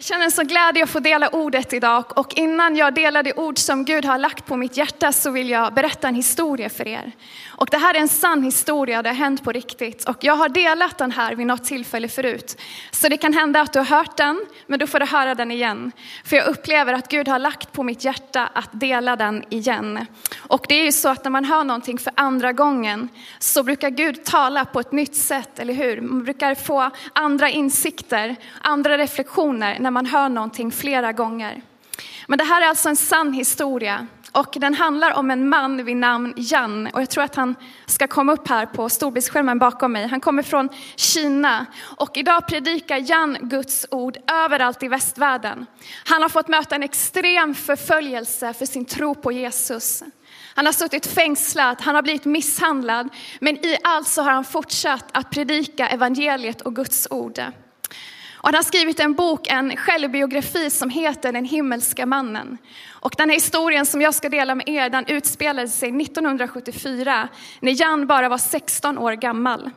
Jag känner en sån glädje att få dela ordet idag och innan jag delar det ord som Gud har lagt på mitt hjärta så vill jag berätta en historia för er. Och det här är en sann historia, det har hänt på riktigt och jag har delat den här vid något tillfälle förut. Så det kan hända att du har hört den, men då får du höra den igen. För jag upplever att Gud har lagt på mitt hjärta att dela den igen. Och det är ju så att när man hör någonting för andra gången så brukar Gud tala på ett nytt sätt, eller hur? Man brukar få andra insikter, andra reflektioner när man hör någonting flera gånger. Men det här är alltså en sann historia och den handlar om en man vid namn Jan och jag tror att han ska komma upp här på storbildsskärmen bakom mig. Han kommer från Kina och idag predikar Jan Guds ord överallt i västvärlden. Han har fått möta en extrem förföljelse för sin tro på Jesus. Han har suttit fängslad, han har blivit misshandlad, men i allt så har han fortsatt att predika evangeliet och Guds ord. Och han har skrivit en bok, en självbiografi som heter Den himmelska mannen. Och den här historien som jag ska dela med er, den utspelade sig 1974 när Jan bara var 16 år gammal.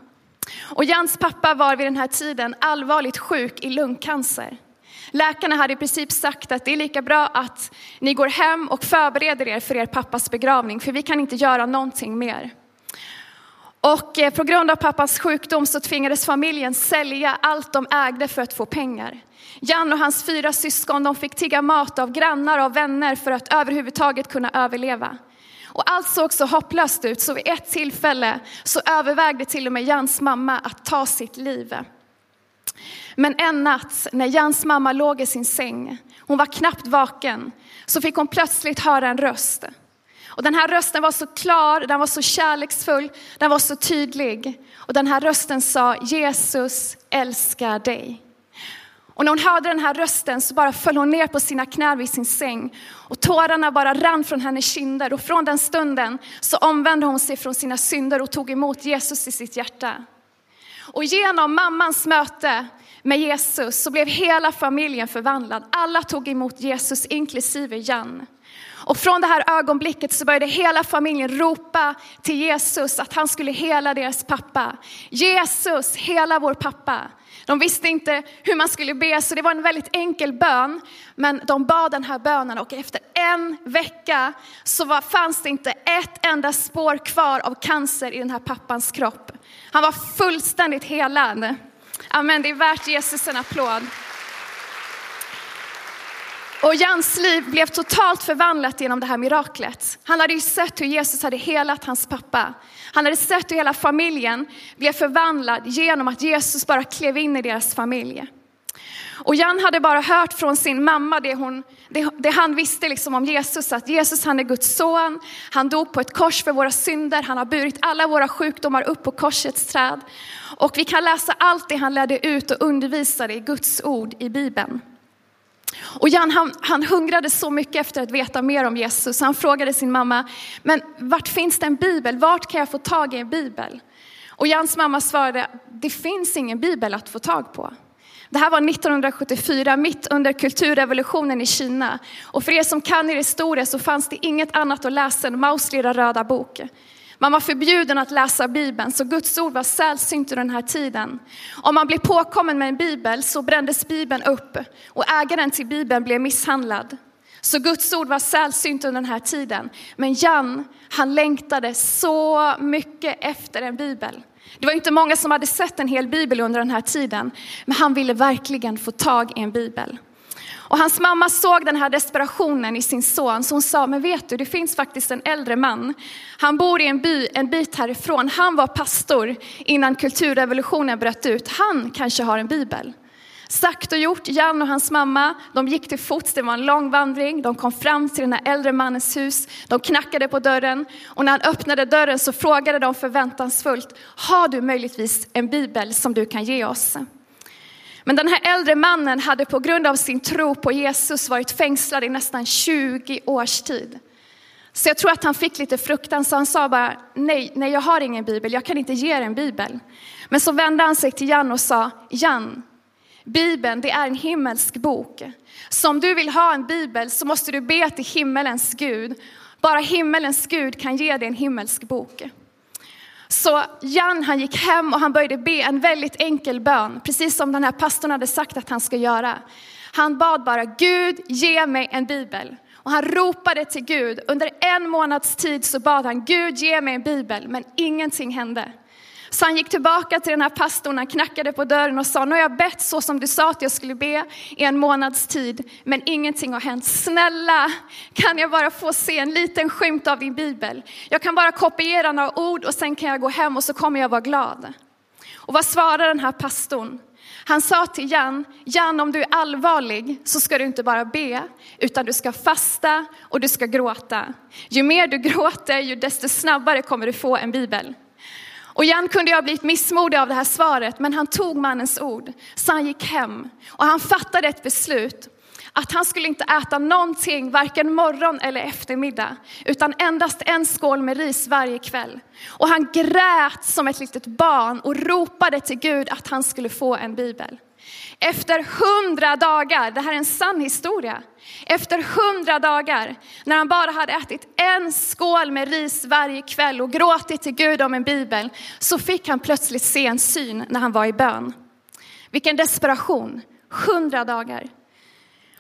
Och Jans pappa var vid den här tiden allvarligt sjuk i lungcancer. Läkarna hade i princip sagt att det är lika bra att ni går hem och förbereder er för er pappas begravning, för vi kan inte göra någonting mer. Och eh, på grund av pappas sjukdom så tvingades familjen sälja allt de ägde för att få pengar. Jan och hans fyra syskon de fick tigga mat av grannar och vänner för att överhuvudtaget kunna överleva. Och allt såg så hopplöst ut så vid ett tillfälle så övervägde till och med Jans mamma att ta sitt liv. Men en natt när Jans mamma låg i sin säng, hon var knappt vaken, så fick hon plötsligt höra en röst. Och den här rösten var så klar, den var så kärleksfull, den var så tydlig. Och den här rösten sa Jesus älskar dig. Och när hon hörde den här rösten så bara föll hon ner på sina knän vid sin säng. Och tårarna bara rann från hennes kinder och från den stunden så omvände hon sig från sina synder och tog emot Jesus i sitt hjärta. Och genom mammans möte med Jesus så blev hela familjen förvandlad. Alla tog emot Jesus inklusive Jan. Och från det här ögonblicket så började hela familjen ropa till Jesus att han skulle hela deras pappa. Jesus, hela vår pappa. De visste inte hur man skulle be, så det var en väldigt enkel bön. Men de bad den här bönen och efter en vecka så var, fanns det inte ett enda spår kvar av cancer i den här pappans kropp. Han var fullständigt helad. Amen, det är värt Jesus en applåd. Och Jans liv blev totalt förvandlat genom det här miraklet. Han hade ju sett hur Jesus hade helat hans pappa. Han hade sett hur hela familjen blev förvandlad genom att Jesus bara klev in i deras familj. Och Jan hade bara hört från sin mamma det, hon, det, det, han visste liksom om Jesus, att Jesus han är Guds son, han dog på ett kors för våra synder, han har burit alla våra sjukdomar upp på korsets träd. Och vi kan läsa allt det han lärde ut och undervisade i Guds ord i Bibeln. Och Jan han, han hungrade så mycket efter att veta mer om Jesus. Han frågade sin mamma, men vart finns det en bibel? Vart kan jag få tag i en bibel? Och Jans mamma svarade, det finns ingen bibel att få tag på. Det här var 1974, mitt under kulturrevolutionen i Kina. Och för er som kan er historia så fanns det inget annat att läsa än Maus lilla röda bok. Man var förbjuden att läsa Bibeln, så Guds ord var sällsynt under den här tiden. Om man blev påkommen med en bibel så brändes Bibeln upp och ägaren till Bibeln blev misshandlad. Så Guds ord var sällsynt under den här tiden. Men Jan, han längtade så mycket efter en bibel. Det var inte många som hade sett en hel bibel under den här tiden, men han ville verkligen få tag i en bibel. Och hans mamma såg den här desperationen i sin son, så hon sa, men vet du, det finns faktiskt en äldre man. Han bor i en by en bit härifrån. Han var pastor innan kulturrevolutionen bröt ut. Han kanske har en bibel. Sagt och gjort, Jan och hans mamma, de gick till fots, det var en lång vandring. De kom fram till den här äldre mannens hus, de knackade på dörren och när han öppnade dörren så frågade de förväntansfullt, har du möjligtvis en bibel som du kan ge oss? Men den här äldre mannen hade på grund av sin tro på Jesus varit fängslad i nästan 20 års tid. Så jag tror att han fick lite fruktan, så han sa bara, nej, nej jag har ingen bibel, jag kan inte ge er en bibel. Men så vände han sig till Jan och sa, Jan, Bibeln det är en himmelsk bok. Så om du vill ha en bibel så måste du be till himmelens Gud. Bara himmelens Gud kan ge dig en himmelsk bok. Så Jan han gick hem och han började be en väldigt enkel bön, precis som den här pastorn hade sagt att han ska göra. Han bad bara, Gud ge mig en bibel. Och han ropade till Gud. Under en månads tid så bad han, Gud ge mig en bibel, men ingenting hände. Så han gick tillbaka till den här pastorn, han knackade på dörren och sa, nu har jag bett så som du sa att jag skulle be i en månads tid, men ingenting har hänt. Snälla, kan jag bara få se en liten skymt av din bibel? Jag kan bara kopiera några ord och sen kan jag gå hem och så kommer jag vara glad. Och vad svarar den här pastorn? Han sa till Jan, Jan om du är allvarlig så ska du inte bara be, utan du ska fasta och du ska gråta. Ju mer du gråter, ju desto snabbare kommer du få en bibel. Och igen kunde jag blivit missmodig av det här svaret, men han tog mannens ord. Så han gick hem och han fattade ett beslut att han skulle inte äta någonting, varken morgon eller eftermiddag, utan endast en skål med ris varje kväll. Och han grät som ett litet barn och ropade till Gud att han skulle få en bibel. Efter hundra dagar, det här är en sann historia, efter hundra dagar när han bara hade ätit en skål med ris varje kväll och gråtit till Gud om en bibel, så fick han plötsligt se en syn när han var i bön. Vilken desperation, hundra dagar.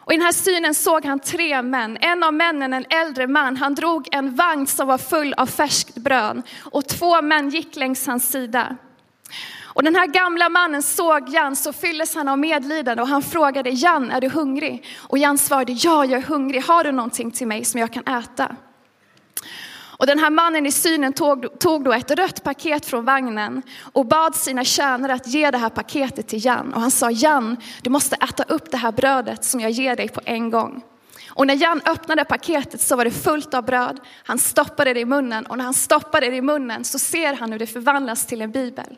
Och I den här synen såg han tre män. En av männen, en äldre man, han drog en vagn som var full av färskt bröd och två män gick längs hans sida. Och den här gamla mannen såg Jan så fylldes han av medlidande och han frågade Jan, är du hungrig? Och Jan svarade, ja jag är hungrig, har du någonting till mig som jag kan äta? Och den här mannen i synen tog, tog då ett rött paket från vagnen och bad sina tjänare att ge det här paketet till Jan. Och han sa, Jan, du måste äta upp det här brödet som jag ger dig på en gång. Och när Jan öppnade paketet så var det fullt av bröd. Han stoppade det i munnen och när han stoppade det i munnen så ser han hur det förvandlas till en bibel.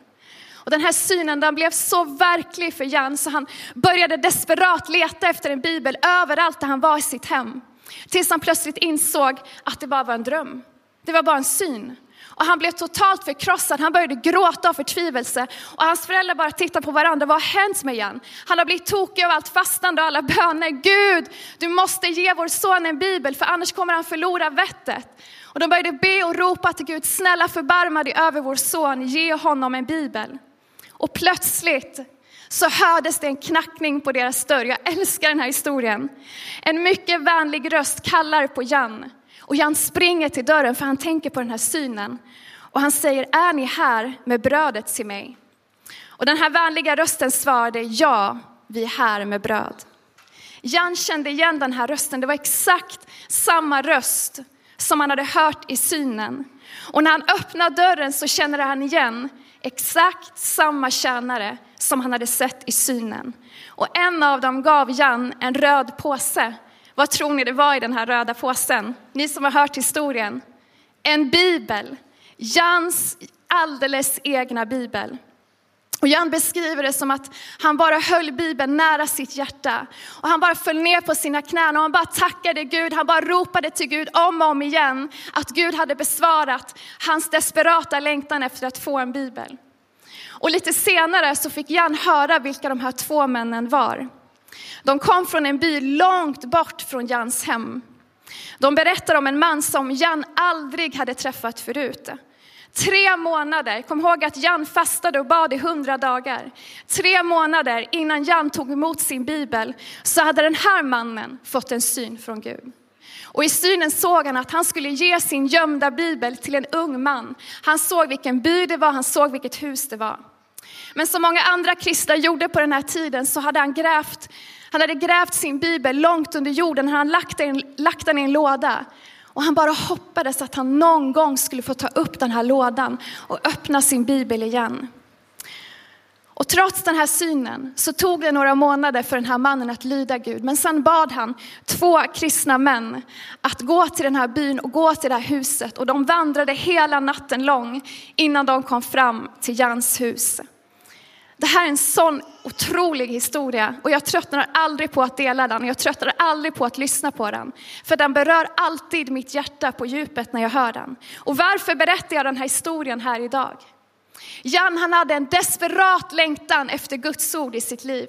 Och den här synen den blev så verklig för Jan så han började desperat leta efter en bibel överallt där han var i sitt hem. Tills han plötsligt insåg att det bara var en dröm. Det var bara en syn. Och han blev totalt förkrossad, han började gråta av förtvivelse. Och hans föräldrar bara tittade på varandra, vad har hänt med Jan? Han har blivit tokig av allt fastande och alla böner. Gud, du måste ge vår son en bibel för annars kommer han förlora vettet. Och de började be och ropa till Gud, snälla förbarma dig över vår son, ge honom en bibel. Och plötsligt så hördes det en knackning på deras dörr. Jag älskar den här historien. En mycket vänlig röst kallar på Jan. Och Jan springer till dörren för han tänker på den här synen. Och han säger, är ni här med brödet till mig? Och den här vänliga rösten svarade, ja, vi är här med bröd. Jan kände igen den här rösten, det var exakt samma röst som han hade hört i synen. Och när han öppnar dörren så känner han igen exakt samma tjänare som han hade sett i synen. Och en av dem gav Jan en röd påse. Vad tror ni det var i den här röda påsen? Ni som har hört historien. En bibel. Jans alldeles egna bibel. Och Jan beskriver det som att han bara höll Bibeln nära sitt hjärta. Och han bara föll ner på sina knän och han bara tackade Gud. Han bara ropade till Gud om och om igen att Gud hade besvarat hans desperata längtan efter att få en bibel. Och lite senare så fick Jan höra vilka de här två männen var. De kom från en by långt bort från Jans hem. De berättar om en man som Jan aldrig hade träffat förut. Tre månader, kom ihåg att Jan fastade och bad i hundra dagar. Tre månader innan Jan tog emot sin bibel så hade den här mannen fått en syn från Gud. Och i synen såg han att han skulle ge sin gömda bibel till en ung man. Han såg vilken by det var, han såg vilket hus det var. Men som många andra kristna gjorde på den här tiden så hade han grävt, han hade grävt sin bibel långt under jorden, han hade lagt den, lagt den i en låda. Och han bara hoppades att han någon gång skulle få ta upp den här lådan och öppna sin bibel igen. Och trots den här synen så tog det några månader för den här mannen att lyda Gud. Men sen bad han två kristna män att gå till den här byn och gå till det här huset. Och de vandrade hela natten lång innan de kom fram till Jans hus. Det här är en sån otrolig historia och jag tröttnar aldrig på att dela den. Jag tröttnar aldrig på att lyssna på den. För den berör alltid mitt hjärta på djupet när jag hör den. Och varför berättar jag den här historien här idag? Jan han hade en desperat längtan efter Guds ord i sitt liv.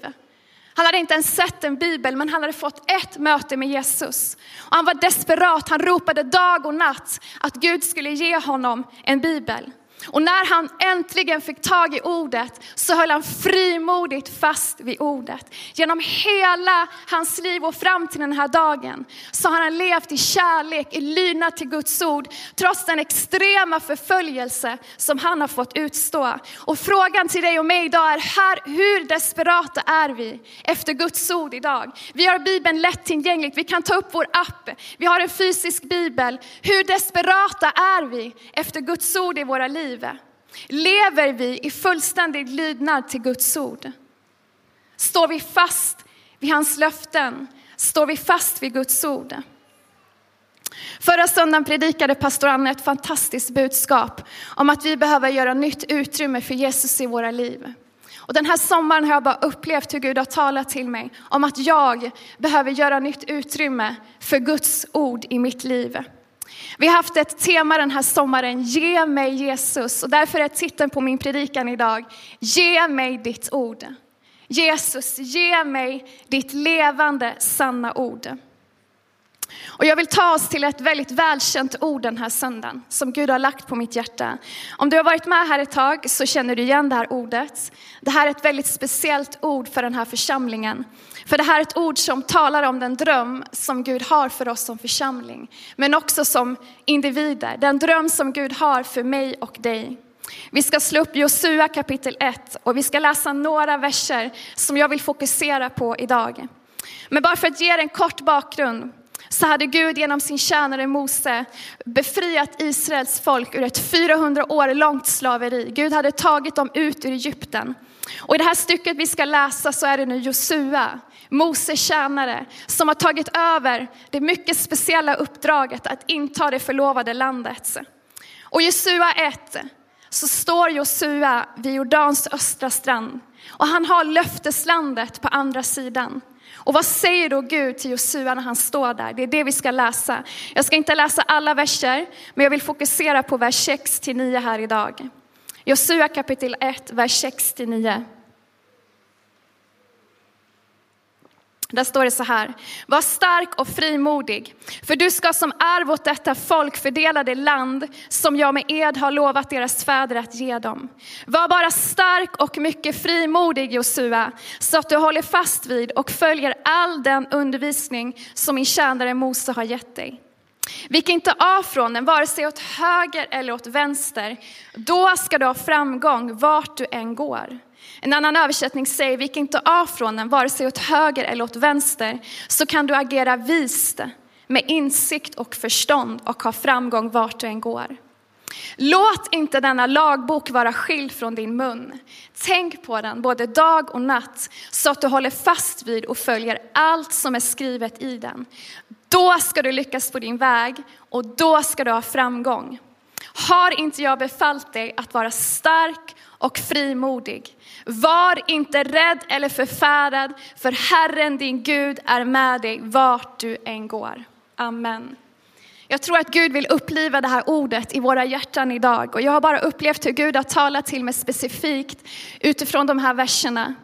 Han hade inte ens sett en bibel, men han hade fått ett möte med Jesus. Och han var desperat, han ropade dag och natt att Gud skulle ge honom en bibel. Och när han äntligen fick tag i ordet så höll han frimodigt fast vid ordet. Genom hela hans liv och fram till den här dagen så har han levt i kärlek, i lydnad till Guds ord, trots den extrema förföljelse som han har fått utstå. Och frågan till dig och mig idag är, här, hur desperata är vi efter Guds ord idag? Vi har Bibeln lättillgängligt, vi kan ta upp vår app, vi har en fysisk bibel. Hur desperata är vi efter Guds ord i våra liv? Lever vi i fullständig lydnad till Guds ord? Står vi fast vid hans löften? Står vi fast vid Guds ord? Förra söndagen predikade pastor Anna ett fantastiskt budskap om att vi behöver göra nytt utrymme för Jesus i våra liv. Och den här sommaren har jag bara upplevt hur Gud har talat till mig om att jag behöver göra nytt utrymme för Guds ord i mitt liv. Vi har haft ett tema den här sommaren, ge mig Jesus. Och därför är titeln på min predikan idag, ge mig ditt ord. Jesus, ge mig ditt levande sanna ord. Och jag vill ta oss till ett väldigt välkänt ord den här söndagen som Gud har lagt på mitt hjärta. Om du har varit med här ett tag så känner du igen det här ordet. Det här är ett väldigt speciellt ord för den här församlingen. För det här är ett ord som talar om den dröm som Gud har för oss som församling. Men också som individer, den dröm som Gud har för mig och dig. Vi ska slå upp Josua kapitel 1 och vi ska läsa några verser som jag vill fokusera på idag. Men bara för att ge er en kort bakgrund så hade Gud genom sin tjänare Mose befriat Israels folk ur ett 400 år långt slaveri. Gud hade tagit dem ut ur Egypten. Och i det här stycket vi ska läsa så är det nu Josua, Mose tjänare, som har tagit över det mycket speciella uppdraget att inta det förlovade landet. Och i 1 så står Josua vid Jordans östra strand och han har löfteslandet på andra sidan. Och vad säger då Gud till Josua när han står där? Det är det vi ska läsa. Jag ska inte läsa alla verser, men jag vill fokusera på vers 6 till 9 här idag. Josua kapitel 1, vers 6 till 9. Där står det så här, var stark och frimodig, för du ska som arv åt detta folk fördela det land som jag med ed har lovat deras fäder att ge dem. Var bara stark och mycket frimodig Josua, så att du håller fast vid och följer all den undervisning som min tjänare Mose har gett dig. Vik inte av från den, vare sig åt höger eller åt vänster. Då ska du ha framgång vart du än går. En annan översättning säger, vik inte av från den, vare sig åt höger eller åt vänster, så kan du agera vist med insikt och förstånd och ha framgång vart du än går. Låt inte denna lagbok vara skild från din mun. Tänk på den både dag och natt så att du håller fast vid och följer allt som är skrivet i den. Då ska du lyckas på din väg och då ska du ha framgång. Har inte jag befallt dig att vara stark och frimodig? Var inte rädd eller förfärad, för Herren din Gud är med dig vart du än går. Amen. Jag tror att Gud vill uppliva det här ordet i våra hjärtan idag. Och jag har bara upplevt hur Gud har talat till mig specifikt utifrån de här verserna.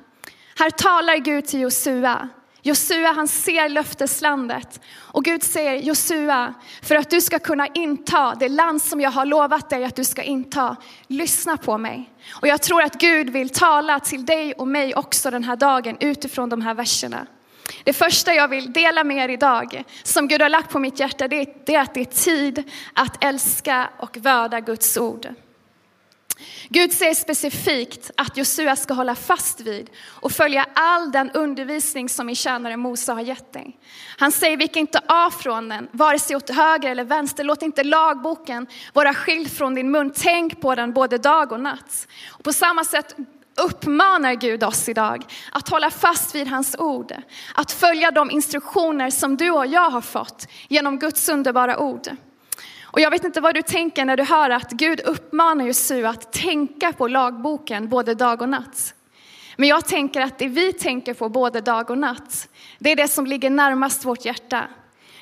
Här talar Gud till Josua. Josua han ser löfteslandet och Gud säger Josua, för att du ska kunna inta det land som jag har lovat dig att du ska inta, lyssna på mig. Och jag tror att Gud vill tala till dig och mig också den här dagen utifrån de här verserna. Det första jag vill dela med er idag, som Gud har lagt på mitt hjärta, det är, att det är tid att älska och värda Guds ord. Gud säger specifikt att Josua ska hålla fast vid och följa all den undervisning som min tjänare Mose har gett dig. Han säger, vik inte av från den, vare sig åt höger eller vänster. Låt inte lagboken vara skild från din mun. Tänk på den både dag och natt. Och på samma sätt uppmanar Gud oss idag att hålla fast vid hans ord. Att följa de instruktioner som du och jag har fått genom Guds underbara ord. Och jag vet inte vad du tänker när du hör att Gud uppmanar Jesu att tänka på lagboken både dag och natt. Men jag tänker att det vi tänker på både dag och natt, det är det som ligger närmast vårt hjärta.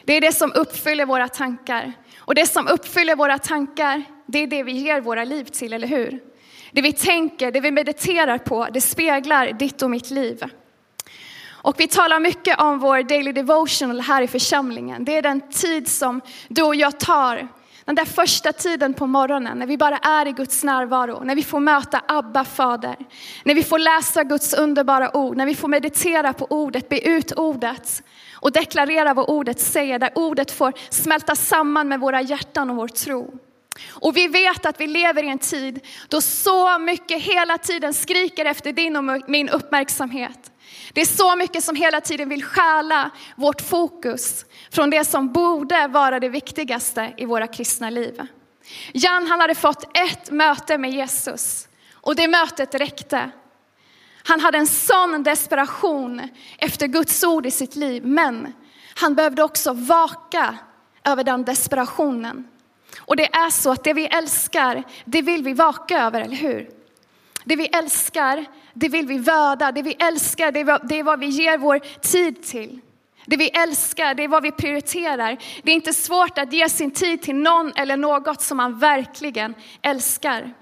Det är det som uppfyller våra tankar. Och det som uppfyller våra tankar, det är det vi ger våra liv till, eller hur? Det vi tänker, det vi mediterar på, det speglar ditt och mitt liv. Och vi talar mycket om vår daily devotional här i församlingen. Det är den tid som du och jag tar den där första tiden på morgonen när vi bara är i Guds närvaro, när vi får möta Abba fader, när vi får läsa Guds underbara ord, när vi får meditera på ordet, be ut ordet och deklarera vad ordet säger, där ordet får smälta samman med våra hjärtan och vår tro. Och vi vet att vi lever i en tid då så mycket hela tiden skriker efter din och min uppmärksamhet. Det är så mycket som hela tiden vill stjäla vårt fokus från det som borde vara det viktigaste i våra kristna liv. Jan han hade fått ett möte med Jesus och det mötet räckte. Han hade en sån desperation efter Guds ord i sitt liv, men han behövde också vaka över den desperationen. Och det är så att det vi älskar, det vill vi vaka över, eller hur? Det vi älskar, det vill vi vörda, Det vi älskar, det är vad vi ger vår tid till. Det vi älskar, det är vad vi prioriterar. Det är inte svårt att ge sin tid till någon eller något som man verkligen älskar.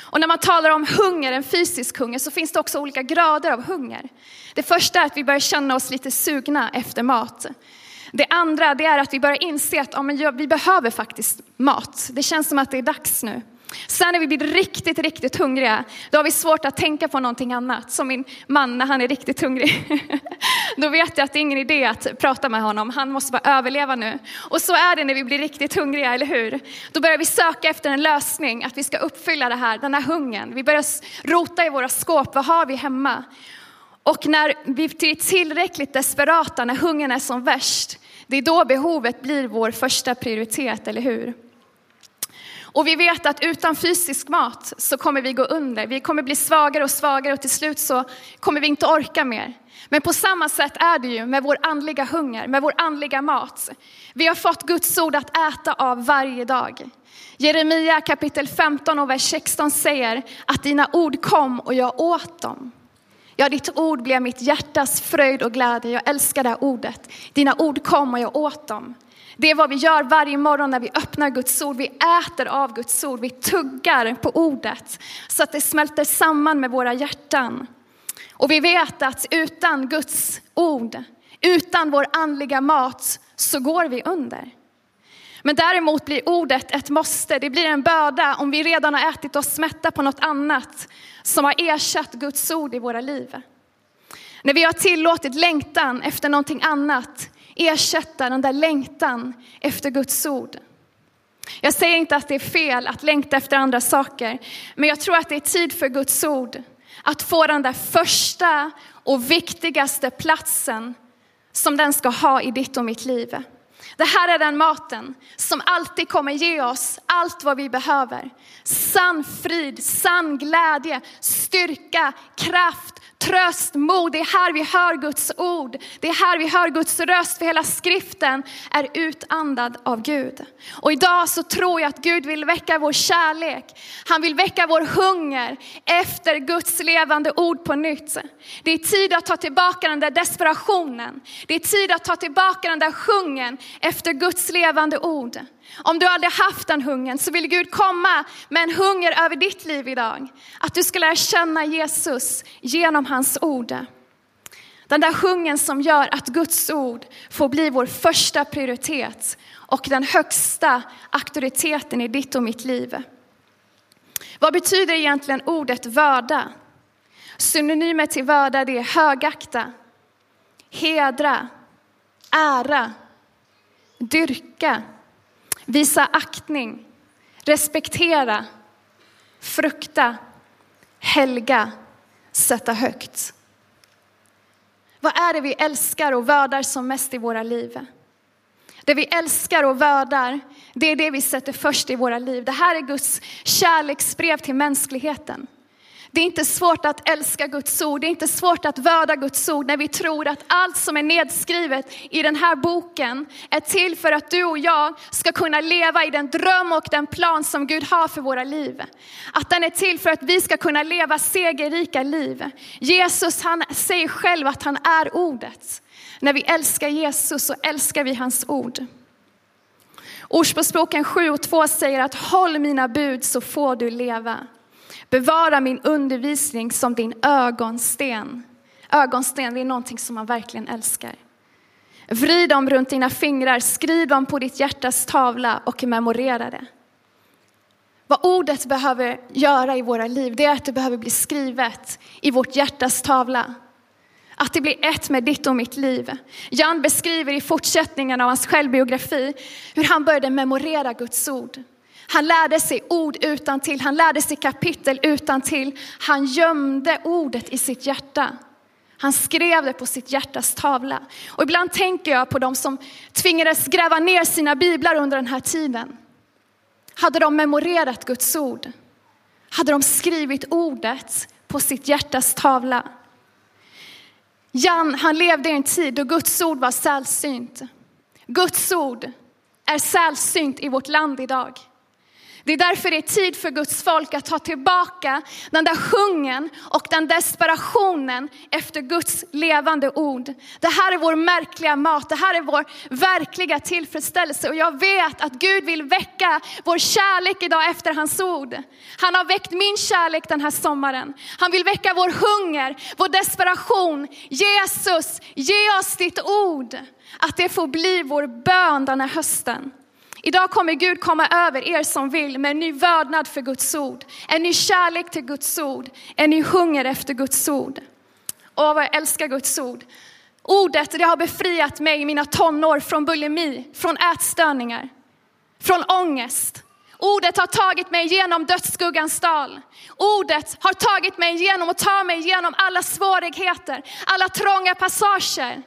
Och när man talar om hunger, en fysisk hunger, så finns det också olika grader av hunger. Det första är att vi börjar känna oss lite sugna efter mat. Det andra det är att vi börjar inse att ja, men vi behöver faktiskt mat. Det känns som att det är dags nu. Sen när vi blir riktigt, riktigt hungriga, då har vi svårt att tänka på någonting annat. Som min man när han är riktigt hungrig. då vet jag att det är ingen idé att prata med honom, han måste bara överleva nu. Och så är det när vi blir riktigt hungriga, eller hur? Då börjar vi söka efter en lösning, att vi ska uppfylla det här, den här hungern. Vi börjar rota i våra skåp, vad har vi hemma? Och när vi blir tillräckligt desperata, när hungern är som värst, det är då behovet blir vår första prioritet, eller hur? Och vi vet att utan fysisk mat så kommer vi gå under. Vi kommer bli svagare och svagare och till slut så kommer vi inte orka mer. Men på samma sätt är det ju med vår andliga hunger, med vår andliga mat. Vi har fått Guds ord att äta av varje dag. Jeremia kapitel 15 och vers 16 säger att dina ord kom och jag åt dem. Ja, ditt ord blev mitt hjärtas fröjd och glädje. Jag älskar det här ordet. Dina ord kom och jag åt dem. Det är vad vi gör varje morgon när vi öppnar Guds ord. Vi äter av Guds ord, vi tuggar på ordet så att det smälter samman med våra hjärtan. Och vi vet att utan Guds ord, utan vår andliga mat så går vi under. Men däremot blir ordet ett måste, det blir en börda om vi redan har ätit oss mätta på något annat som har ersatt Guds ord i våra liv. När vi har tillåtit längtan efter någonting annat ersätta den där längtan efter Guds ord. Jag säger inte att det är fel att längta efter andra saker, men jag tror att det är tid för Guds ord att få den där första och viktigaste platsen som den ska ha i ditt och mitt liv. Det här är den maten som alltid kommer ge oss allt vad vi behöver. Sann frid, sann glädje, styrka, kraft, tröst, mod. Det är här vi hör Guds ord. Det är här vi hör Guds röst, för hela skriften är utandad av Gud. Och idag så tror jag att Gud vill väcka vår kärlek. Han vill väcka vår hunger efter Guds levande ord på nytt. Det är tid att ta tillbaka den där desperationen. Det är tid att ta tillbaka den där sjungen efter Guds levande ord. Om du aldrig haft den hungern så vill Gud komma med en hunger över ditt liv idag. Att du ska lära känna Jesus genom hans ord. Den där hungern som gör att Guds ord får bli vår första prioritet och den högsta auktoriteten i ditt och mitt liv. Vad betyder egentligen ordet vörda? Synonymer till vörda det är högakta, hedra, ära, dyrka, visa aktning, respektera, frukta, helga, sätta högt. Vad är det vi älskar och värdar som mest i våra liv? Det vi älskar och värdar, det är det vi sätter först i våra liv. Det här är Guds kärleksbrev till mänskligheten. Det är inte svårt att älska Guds ord, det är inte svårt att vörda Guds ord när vi tror att allt som är nedskrivet i den här boken är till för att du och jag ska kunna leva i den dröm och den plan som Gud har för våra liv. Att den är till för att vi ska kunna leva segerrika liv. Jesus han säger själv att han är ordet. När vi älskar Jesus så älskar vi hans ord. Ordspråksboken 7 och 2 säger att håll mina bud så får du leva. Bevara min undervisning som din ögonsten. Ögonsten, det är någonting som man verkligen älskar. Vrid dem runt dina fingrar, skriv dem på ditt hjärtas tavla och memorera det. Vad ordet behöver göra i våra liv, det är att det behöver bli skrivet i vårt hjärtas tavla. Att det blir ett med ditt och mitt liv. Jan beskriver i fortsättningen av hans självbiografi hur han började memorera Guds ord. Han lärde sig ord utan till, han lärde sig kapitel utan till. Han gömde ordet i sitt hjärta. Han skrev det på sitt hjärtas tavla. Och ibland tänker jag på de som tvingades gräva ner sina biblar under den här tiden. Hade de memorerat Guds ord? Hade de skrivit ordet på sitt hjärtas tavla? Jan, han levde i en tid då Guds ord var sällsynt. Guds ord är sällsynt i vårt land idag. Det är därför det är tid för Guds folk att ta tillbaka den där hungern och den desperationen efter Guds levande ord. Det här är vår märkliga mat, det här är vår verkliga tillfredsställelse och jag vet att Gud vill väcka vår kärlek idag efter hans ord. Han har väckt min kärlek den här sommaren. Han vill väcka vår hunger, vår desperation. Jesus, ge oss ditt ord. Att det får bli vår bön den här hösten. Idag kommer Gud komma över er som vill med en ny vördnad för Guds ord, en ny kärlek till Guds ord, en ny hunger efter Guds ord. Åh, vad jag älskar Guds ord. Ordet det har befriat mig i mina tonår från bulimi, från ätstörningar, från ångest. Ordet har tagit mig genom dödsskuggans dal. Ordet har tagit mig igenom och tar mig igenom alla svårigheter, alla trånga passager,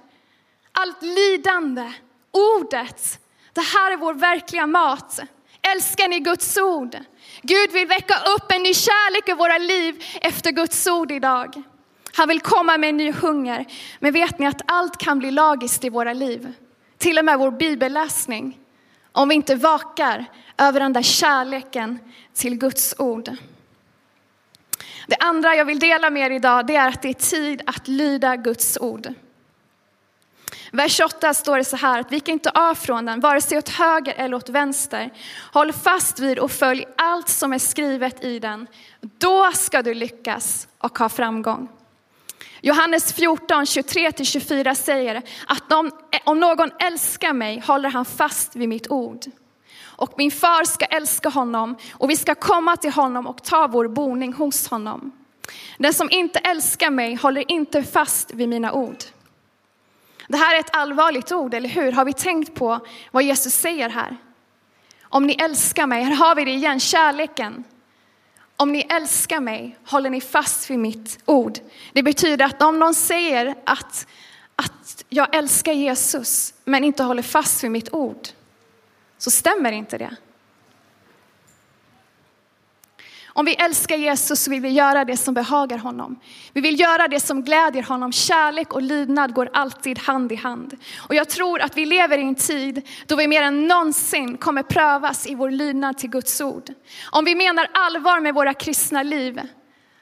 allt lidande. Ordet det här är vår verkliga mat. Älskar ni Guds ord? Gud vill väcka upp en ny kärlek i våra liv efter Guds ord idag. Han vill komma med en ny hunger. Men vet ni att allt kan bli lagiskt i våra liv? Till och med vår bibelläsning. Om vi inte vakar över den där kärleken till Guds ord. Det andra jag vill dela med er idag det är att det är tid att lyda Guds ord. Vers 8 står det så här att vi kan inte av från den, vare sig åt höger eller åt vänster. Håll fast vid och följ allt som är skrivet i den. Då ska du lyckas och ha framgång. Johannes 14, 23-24 säger att om, om någon älskar mig håller han fast vid mitt ord. Och min far ska älska honom och vi ska komma till honom och ta vår boning hos honom. Den som inte älskar mig håller inte fast vid mina ord. Det här är ett allvarligt ord, eller hur? Har vi tänkt på vad Jesus säger här? Om ni älskar mig, här har vi det igen, kärleken. Om ni älskar mig håller ni fast vid mitt ord. Det betyder att om någon säger att, att jag älskar Jesus men inte håller fast vid mitt ord så stämmer inte det. Om vi älskar Jesus så vill vi göra det som behagar honom. Vi vill göra det som glädjer honom. Kärlek och lydnad går alltid hand i hand. Och jag tror att vi lever i en tid då vi mer än någonsin kommer prövas i vår lydnad till Guds ord. Om vi menar allvar med våra kristna liv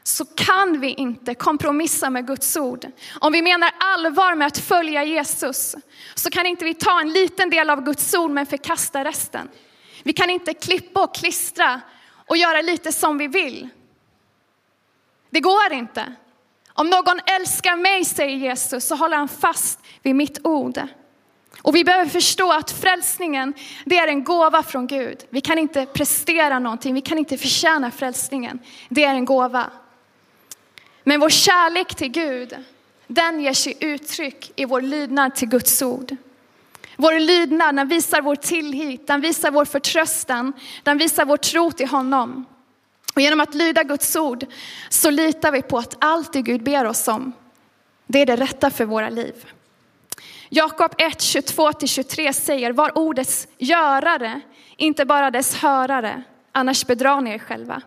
så kan vi inte kompromissa med Guds ord. Om vi menar allvar med att följa Jesus så kan inte vi ta en liten del av Guds ord men förkasta resten. Vi kan inte klippa och klistra och göra lite som vi vill. Det går inte. Om någon älskar mig, säger Jesus, så håller han fast vid mitt ord. Och vi behöver förstå att frälsningen, det är en gåva från Gud. Vi kan inte prestera någonting, vi kan inte förtjäna frälsningen. Det är en gåva. Men vår kärlek till Gud, den ger sig uttryck i vår lydnad till Guds ord. Vår lydnad, den visar vår tillit, den visar vår förtröstan, den visar vår tro till honom. Och genom att lyda Guds ord så litar vi på att allt det Gud ber oss om, det är det rätta för våra liv. Jakob 1, 22-23 säger, var ordets görare, inte bara dess hörare, annars bedrar ni er själva.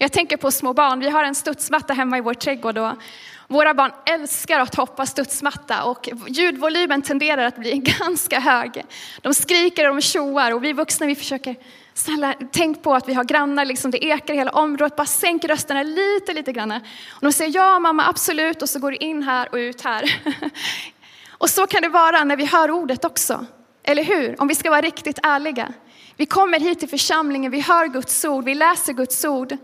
Jag tänker på små barn, vi har en studsmatta hemma i vår trädgård och våra barn älskar att hoppa studsmatta och ljudvolymen tenderar att bli ganska hög. De skriker och de tjoar och vi vuxna vi försöker, snälla tänk på att vi har grannar, liksom, det ekar i hela området, bara sänk rösterna lite, lite grann. Och de säger ja mamma absolut och så går det in här och ut här. och så kan det vara när vi hör ordet också, eller hur? Om vi ska vara riktigt ärliga. Vi kommer hit till församlingen, vi hör Guds ord, vi läser Guds ord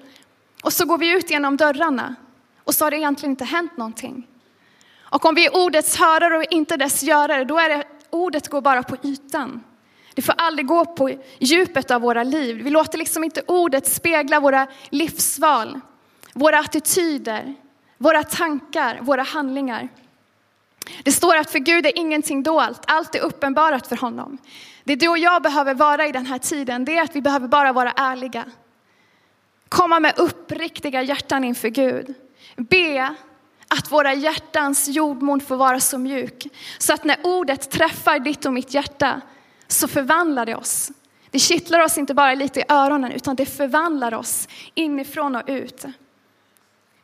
och så går vi ut genom dörrarna och så har det egentligen inte hänt någonting. Och om vi är ordets hörare och inte dess görare, då är det ordet går bara på ytan. Det får aldrig gå på djupet av våra liv. Vi låter liksom inte ordet spegla våra livsval, våra attityder, våra tankar, våra handlingar. Det står att för Gud är ingenting dolt, allt är uppenbarat för honom. Det du och jag behöver vara i den här tiden, det är att vi behöver bara vara ärliga. Komma med uppriktiga hjärtan inför Gud. Be att våra hjärtans jordmån får vara så mjuk, så att när ordet träffar ditt och mitt hjärta så förvandlar det oss. Det kittlar oss inte bara lite i öronen, utan det förvandlar oss inifrån och ut.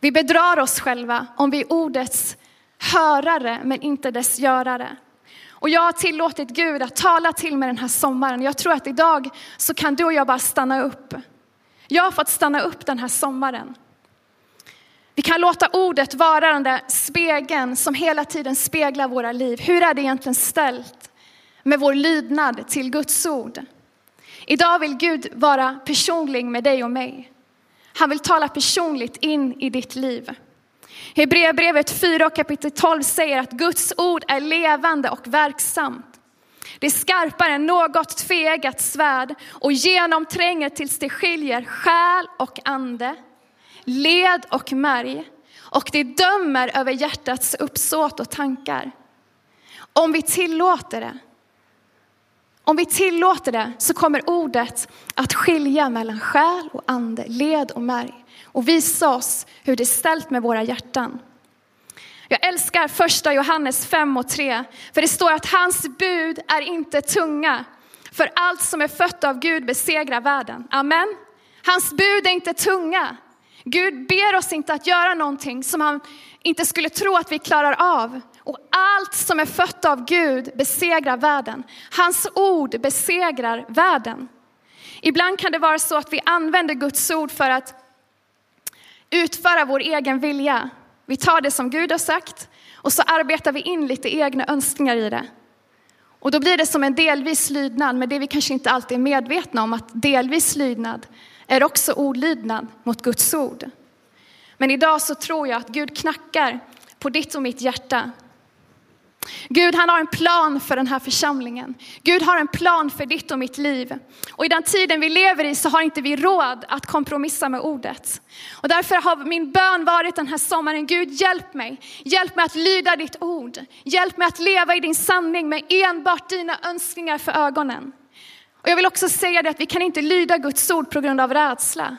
Vi bedrar oss själva om vi är ordets hörare, men inte dess görare. Och jag har tillåtit Gud att tala till mig den här sommaren. Jag tror att idag så kan du och jag bara stanna upp. Jag har fått stanna upp den här sommaren. Vi kan låta ordet vara den där spegeln som hela tiden speglar våra liv. Hur är det egentligen ställt med vår lydnad till Guds ord? Idag vill Gud vara personlig med dig och mig. Han vill tala personligt in i ditt liv. Hebreerbrevet 4 och kapitel 12 säger att Guds ord är levande och verksamt. Det är skarpare än något tvegat svärd och genomtränger tills det skiljer själ och ande, led och märg och det dömer över hjärtats uppsåt och tankar. Om vi tillåter det, om vi tillåter det så kommer ordet att skilja mellan själ och ande, led och märg och visa oss hur det är ställt med våra hjärtan. Jag älskar första Johannes 5 och 3, för det står att hans bud är inte tunga, för allt som är fött av Gud besegrar världen. Amen. Hans bud är inte tunga. Gud ber oss inte att göra någonting som han inte skulle tro att vi klarar av. Och allt som är fött av Gud besegrar världen. Hans ord besegrar världen. Ibland kan det vara så att vi använder Guds ord för att utföra vår egen vilja. Vi tar det som Gud har sagt och så arbetar vi in lite egna önskningar i det. Och då blir det som en delvis lydnad, men det vi kanske inte alltid är medvetna om att delvis lydnad är också olydnad mot Guds ord. Men idag så tror jag att Gud knackar på ditt och mitt hjärta Gud han har en plan för den här församlingen. Gud har en plan för ditt och mitt liv. Och i den tiden vi lever i så har inte vi råd att kompromissa med ordet. Och därför har min bön varit den här sommaren, Gud hjälp mig. Hjälp mig att lyda ditt ord. Hjälp mig att leva i din sanning med enbart dina önskningar för ögonen. Och jag vill också säga det att vi kan inte lyda Guds ord på grund av rädsla.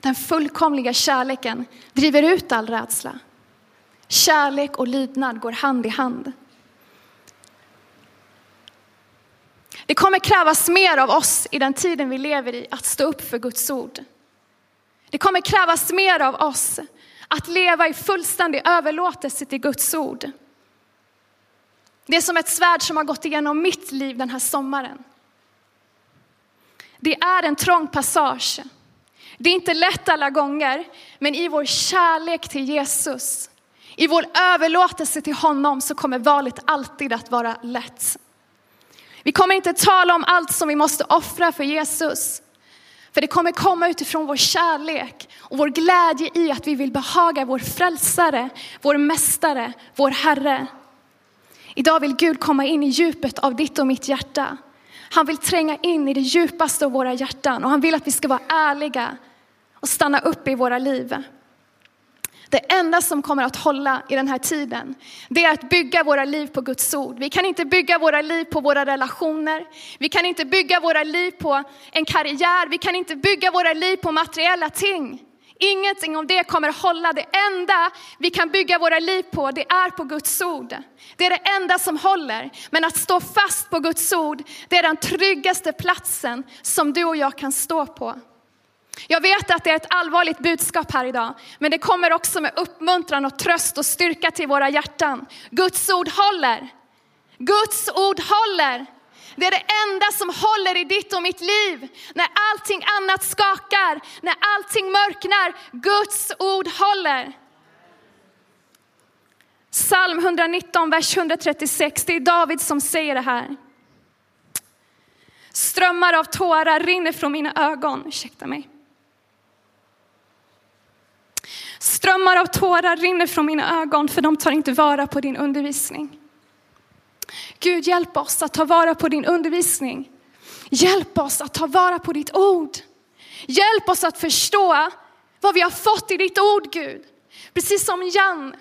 Den fullkomliga kärleken driver ut all rädsla. Kärlek och lydnad går hand i hand. Det kommer krävas mer av oss i den tiden vi lever i att stå upp för Guds ord. Det kommer krävas mer av oss att leva i fullständig överlåtelse till Guds ord. Det är som ett svärd som har gått igenom mitt liv den här sommaren. Det är en trång passage. Det är inte lätt alla gånger, men i vår kärlek till Jesus i vår överlåtelse till honom så kommer valet alltid att vara lätt. Vi kommer inte tala om allt som vi måste offra för Jesus. För det kommer komma utifrån vår kärlek och vår glädje i att vi vill behaga vår frälsare, vår mästare, vår Herre. Idag vill Gud komma in i djupet av ditt och mitt hjärta. Han vill tränga in i det djupaste av våra hjärtan och han vill att vi ska vara ärliga och stanna upp i våra liv. Det enda som kommer att hålla i den här tiden, det är att bygga våra liv på Guds ord. Vi kan inte bygga våra liv på våra relationer. Vi kan inte bygga våra liv på en karriär. Vi kan inte bygga våra liv på materiella ting. Ingenting om det kommer att hålla. Det enda vi kan bygga våra liv på, det är på Guds ord. Det är det enda som håller. Men att stå fast på Guds ord, det är den tryggaste platsen som du och jag kan stå på. Jag vet att det är ett allvarligt budskap här idag, men det kommer också med uppmuntran och tröst och styrka till våra hjärtan. Guds ord håller. Guds ord håller. Det är det enda som håller i ditt och mitt liv. När allting annat skakar, när allting mörknar, Guds ord håller. Psalm 119, vers 136, det är David som säger det här. Strömmar av tårar rinner från mina ögon, ursäkta mig. Strömmar av tårar rinner från mina ögon för de tar inte vara på din undervisning. Gud, hjälp oss att ta vara på din undervisning. Hjälp oss att ta vara på ditt ord. Hjälp oss att förstå vad vi har fått i ditt ord, Gud. Precis som Jan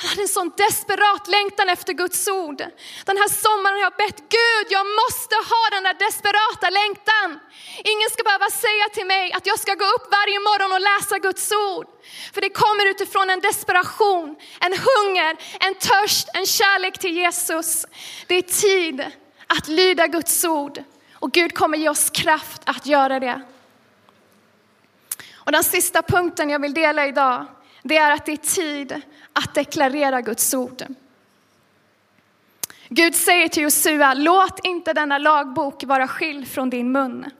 han hade en sån desperat längtan efter Guds ord. Den här sommaren har jag bett Gud, jag måste ha den där desperata längtan. Ingen ska behöva säga till mig att jag ska gå upp varje morgon och läsa Guds ord. För det kommer utifrån en desperation, en hunger, en törst, en kärlek till Jesus. Det är tid att lyda Guds ord och Gud kommer ge oss kraft att göra det. Och den sista punkten jag vill dela idag, det är att det är tid att deklarera Guds ord. Gud säger till Josua, låt inte denna lagbok vara skild från din mun.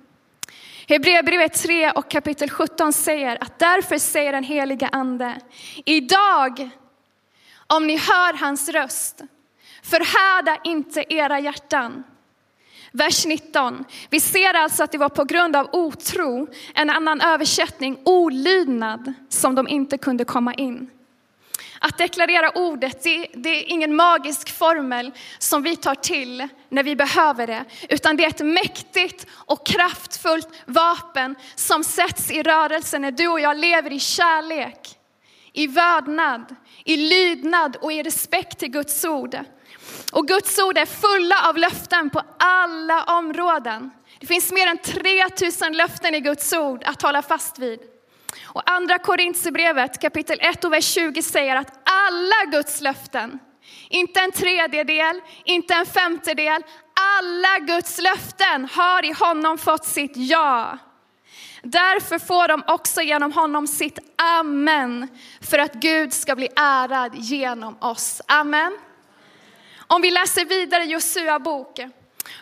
Hebreerbrevet 3 och kapitel 17 säger att därför säger den heliga ande, idag om ni hör hans röst, förhärda inte era hjärtan. Vers 19. Vi ser alltså att det var på grund av otro, en annan översättning, olydnad, som de inte kunde komma in. Att deklarera ordet, det, det, är ingen magisk formel som vi tar till när vi behöver det, utan det är ett mäktigt och kraftfullt vapen som sätts i rörelse när du och jag lever i kärlek, i vördnad, i lydnad och i respekt till Guds ord. Och Guds ord är fulla av löften på alla områden. Det finns mer än 3000 löften i Guds ord att hålla fast vid. Och andra Korintierbrevet kapitel 1 och vers 20 säger att alla Guds löften, inte en tredjedel, inte en femtedel, alla Guds löften har i honom fått sitt ja. Därför får de också genom honom sitt amen, för att Gud ska bli ärad genom oss. Amen. Om vi läser vidare i Josua bok,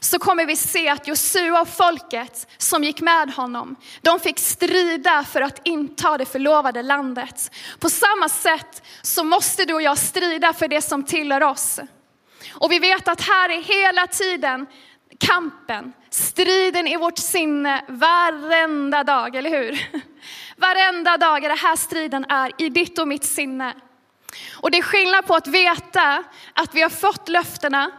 så kommer vi se att Josua och folket som gick med honom, de fick strida för att inta det förlovade landet. På samma sätt så måste du och jag strida för det som tillhör oss. Och vi vet att här är hela tiden kampen, striden i vårt sinne varenda dag, eller hur? Varenda dag är det här striden är i ditt och mitt sinne. Och det är skillnad på att veta att vi har fått löftena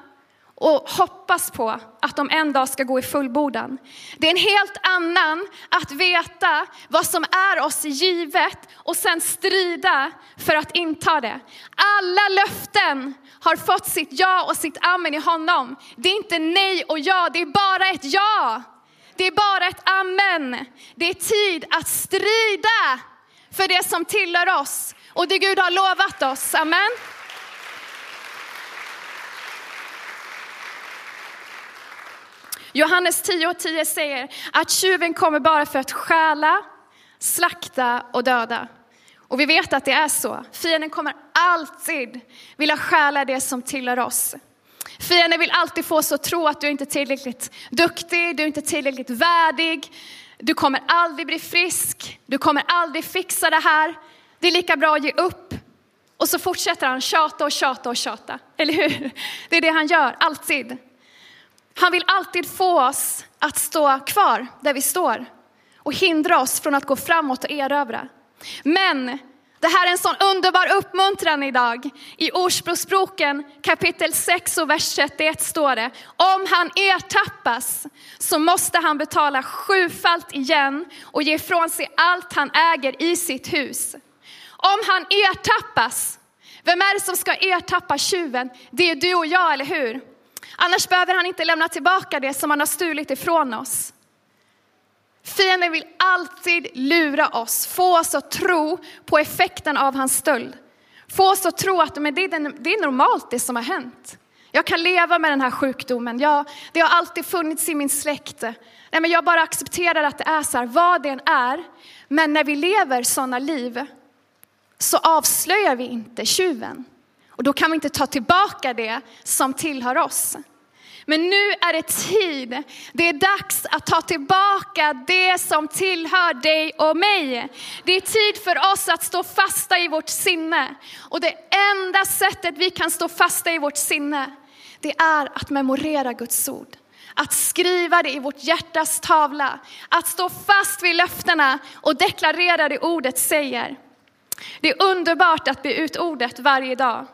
och hoppas på att de en dag ska gå i fullbordan. Det är en helt annan att veta vad som är oss givet och sen strida för att inta det. Alla löften har fått sitt ja och sitt amen i honom. Det är inte nej och ja, det är bara ett ja. Det är bara ett amen. Det är tid att strida för det som tillhör oss och det Gud har lovat oss. Amen. Johannes 10 och 10 säger att tjuven kommer bara för att stjäla, slakta och döda. Och vi vet att det är så. Fienden kommer alltid vilja stjäla det som tillhör oss. Fienden vill alltid få oss att tro att du inte är tillräckligt duktig, du är inte tillräckligt värdig, du kommer aldrig bli frisk, du kommer aldrig fixa det här. Det är lika bra att ge upp. Och så fortsätter han tjata och tjata och tjata. Eller hur? Det är det han gör, alltid. Han vill alltid få oss att stå kvar där vi står och hindra oss från att gå framåt och erövra. Men det här är en sån underbar uppmuntran idag. I Ordspråksboken kapitel 6 och vers 31 står det, om han ertappas så måste han betala sjufalt igen och ge ifrån sig allt han äger i sitt hus. Om han ertappas, vem är det som ska ertappa tjuven? Det är du och jag, eller hur? Annars behöver han inte lämna tillbaka det som han har stulit ifrån oss. Fienden vill alltid lura oss, få oss att tro på effekten av hans stöld. Få oss att tro att men det, är, normalt det som har hänt. Jag kan leva med den här sjukdomen, jag, det har alltid funnits i min släkt. Nej, men jag bara accepterar att det är så här, vad det än är. Men när vi lever sådana liv så avslöjar vi inte tjuven. Och då kan vi inte ta tillbaka det som tillhör oss. Men nu är det tid, det är dags att ta tillbaka det som tillhör dig och mig. Det är tid för oss att stå fasta i vårt sinne. Och det enda sättet vi kan stå fasta i vårt sinne, det är att memorera Guds ord. Att skriva det i vårt hjärtas tavla, att stå fast vid löftena och deklarera det ordet säger. Det är underbart att be ut ordet varje dag.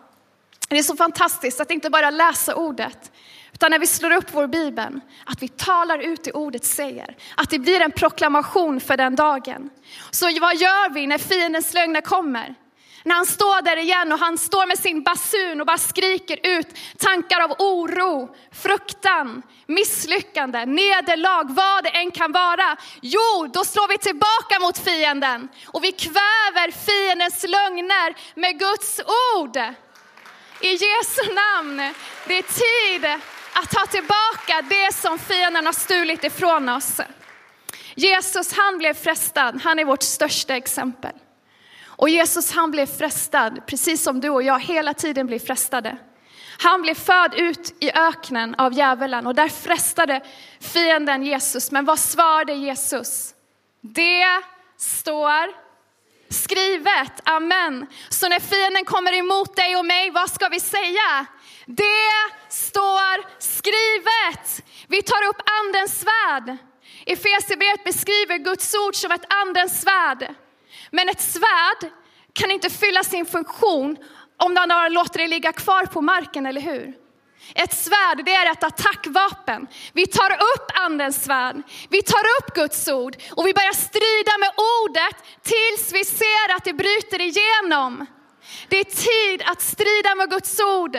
Det är så fantastiskt att inte bara läsa ordet, utan när vi slår upp vår bibel, att vi talar ut det ordet säger. Att det blir en proklamation för den dagen. Så vad gör vi när fiendens lögner kommer? När han står där igen och han står med sin basun och bara skriker ut tankar av oro, fruktan, misslyckande, nederlag, vad det än kan vara. Jo, då slår vi tillbaka mot fienden och vi kväver fiendens lögner med Guds ord. I Jesu namn, det är tid att ta tillbaka det som fienden har stulit ifrån oss. Jesus han blev frestad, han är vårt största exempel. Och Jesus han blev frestad, precis som du och jag hela tiden blir frestade. Han blev född ut i öknen av djävulen och där frestade fienden Jesus. Men vad svarade Jesus? Det står skrivet, amen. Så när fienden kommer emot dig och mig, vad ska vi säga? Det står skrivet. Vi tar upp andens svärd. Efesierbrevet beskriver Guds ord som ett andens svärd. Men ett svärd kan inte fylla sin funktion om den bara låter det ligga kvar på marken, eller hur? Ett svärd, det är ett attackvapen. Vi tar upp andens svärd, vi tar upp Guds ord och vi börjar strida med ordet tills vi ser att det bryter igenom. Det är tid att strida med Guds ord.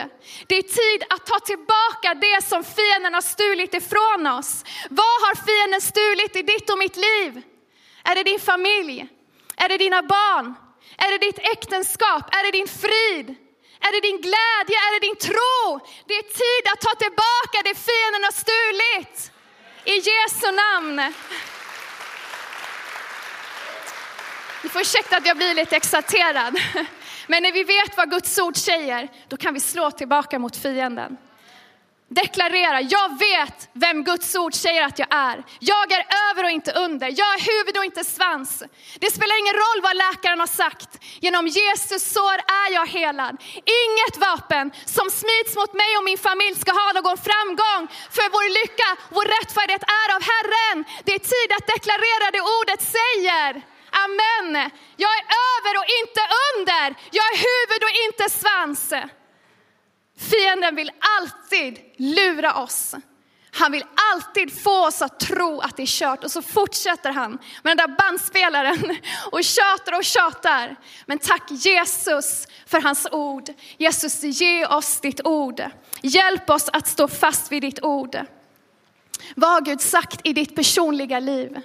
Det är tid att ta tillbaka det som fienden har stulit ifrån oss. Vad har fienden stulit i ditt och mitt liv? Är det din familj? Är det dina barn? Är det ditt äktenskap? Är det din frid? Är det din glädje? Är det din tro? Det är tid att ta tillbaka det fienden har stulit. I Jesu namn. Ni får ursäkta att jag blir lite exalterad. Men när vi vet vad Guds ord säger, då kan vi slå tillbaka mot fienden. Deklarera, jag vet vem Guds ord säger att jag är. Jag är över och inte under. Jag är huvud och inte svans. Det spelar ingen roll vad läkaren har sagt. Genom Jesus sår är jag helad. Inget vapen som smids mot mig och min familj ska ha någon framgång. För vår lycka, vår rättfärdighet är av Herren. Det är tid att deklarera det ordet säger. Amen. Jag är över och inte under. Jag är huvud och inte svans. Fienden vill alltid lura oss. Han vill alltid få oss att tro att det är kört och så fortsätter han med den där bandspelaren och tjatar och tjatar. Men tack Jesus för hans ord. Jesus, ge oss ditt ord. Hjälp oss att stå fast vid ditt ord. Vad har Gud sagt i ditt personliga liv?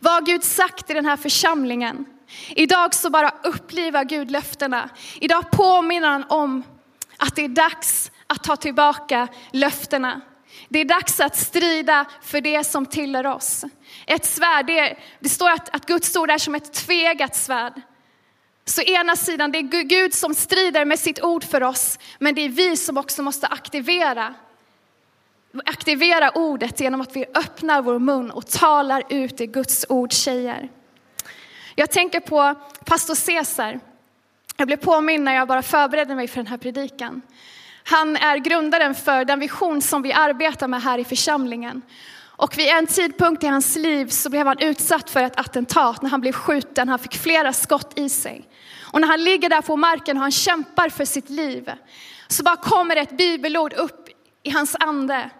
Vad har Gud sagt i den här församlingen? Idag så bara upplivar Gud löftena. Idag påminner han om att det är dags att ta tillbaka löftena. Det är dags att strida för det som tillhör oss. Ett svärd, det, det står att, att Guds ord är som ett tvegat svärd. Så ena sidan, det är Gud som strider med sitt ord för oss, men det är vi som också måste aktivera aktivera ordet genom att vi öppnar vår mun och talar ut det Guds ord säger. Jag tänker på pastor Caesar. Jag blev påminn när jag bara förberedde mig för den här predikan. Han är grundaren för den vision som vi arbetar med här i församlingen. Och vid en tidpunkt i hans liv så blev han utsatt för ett attentat när han blev skjuten. Han fick flera skott i sig. Och när han ligger där på marken och han kämpar för sitt liv så bara kommer ett bibelord upp i hans ande.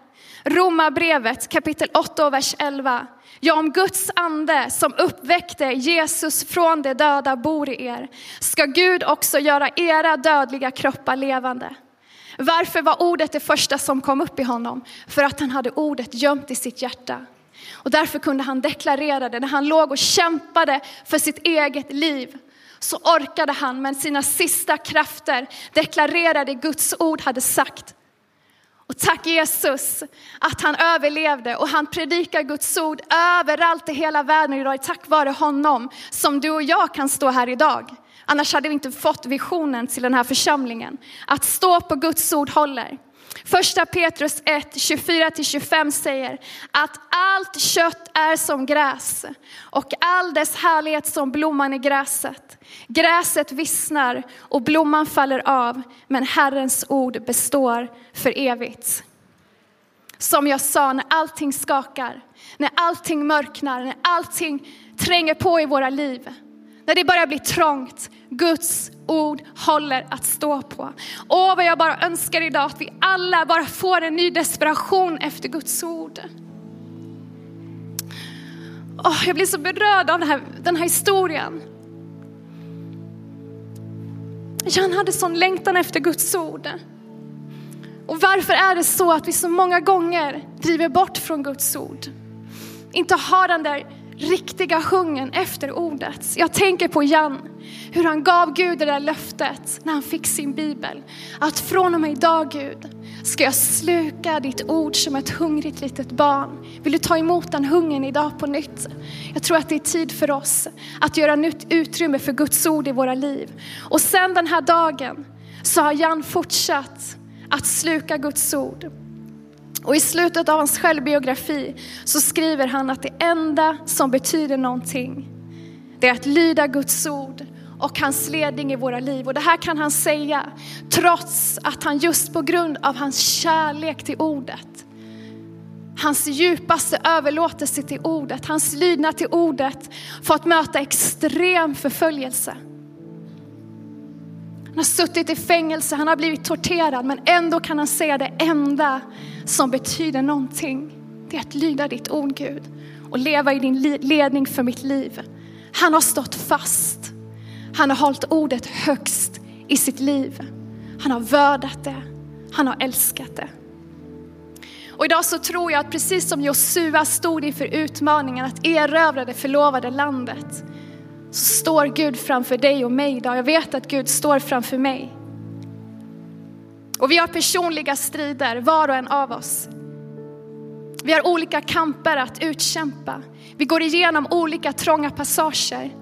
Romarbrevet kapitel 8 och vers 11. Ja, om Guds ande som uppväckte Jesus från de döda bor i er, ska Gud också göra era dödliga kroppar levande. Varför var ordet det första som kom upp i honom? För att han hade ordet gömt i sitt hjärta. Och därför kunde han deklarera det. När han låg och kämpade för sitt eget liv så orkade han med sina sista krafter deklarera det Guds ord hade sagt. Och tack Jesus att han överlevde och han predikar Guds ord överallt i hela världen idag. Tack vare honom som du och jag kan stå här idag. Annars hade vi inte fått visionen till den här församlingen. Att stå på Guds ord håller. Första Petrus 1, 24-25 säger att allt kött är som gräs och all dess härlighet som blomman i gräset. Gräset vissnar och blomman faller av, men Herrens ord består för evigt. Som jag sa, när allting skakar, när allting mörknar, när allting tränger på i våra liv, när det börjar bli trångt, Guds ord håller att stå på. Åh, vad jag bara önskar idag att vi alla bara får en ny desperation efter Guds ord. Åh, jag blir så berörd av den här, den här historien. Jan hade sån längtan efter Guds ord. Och varför är det så att vi så många gånger driver bort från Guds ord? Inte har den där riktiga hungern efter ordet. Jag tänker på Jan, hur han gav Gud det där löftet när han fick sin bibel. Att från och med idag Gud ska jag sluka ditt ord som ett hungrigt litet barn. Vill du ta emot den hungern idag på nytt? Jag tror att det är tid för oss att göra nytt utrymme för Guds ord i våra liv. Och sen den här dagen så har Jan fortsatt att sluka Guds ord. Och i slutet av hans självbiografi så skriver han att det enda som betyder någonting, det är att lyda Guds ord och hans ledning i våra liv. Och det här kan han säga trots att han just på grund av hans kärlek till ordet, hans djupaste överlåtelse till ordet, hans lydnad till ordet, fått möta extrem förföljelse. Han har suttit i fängelse, han har blivit torterad, men ändå kan han säga det enda som betyder någonting. Det är att lyda ditt ord Gud och leva i din ledning för mitt liv. Han har stått fast. Han har hållit ordet högst i sitt liv. Han har vördat det. Han har älskat det. Och idag så tror jag att precis som Josua stod inför utmaningen att erövra det förlovade landet, så står Gud framför dig och mig idag. Jag vet att Gud står framför mig. Och vi har personliga strider, var och en av oss. Vi har olika kamper att utkämpa. Vi går igenom olika trånga passager.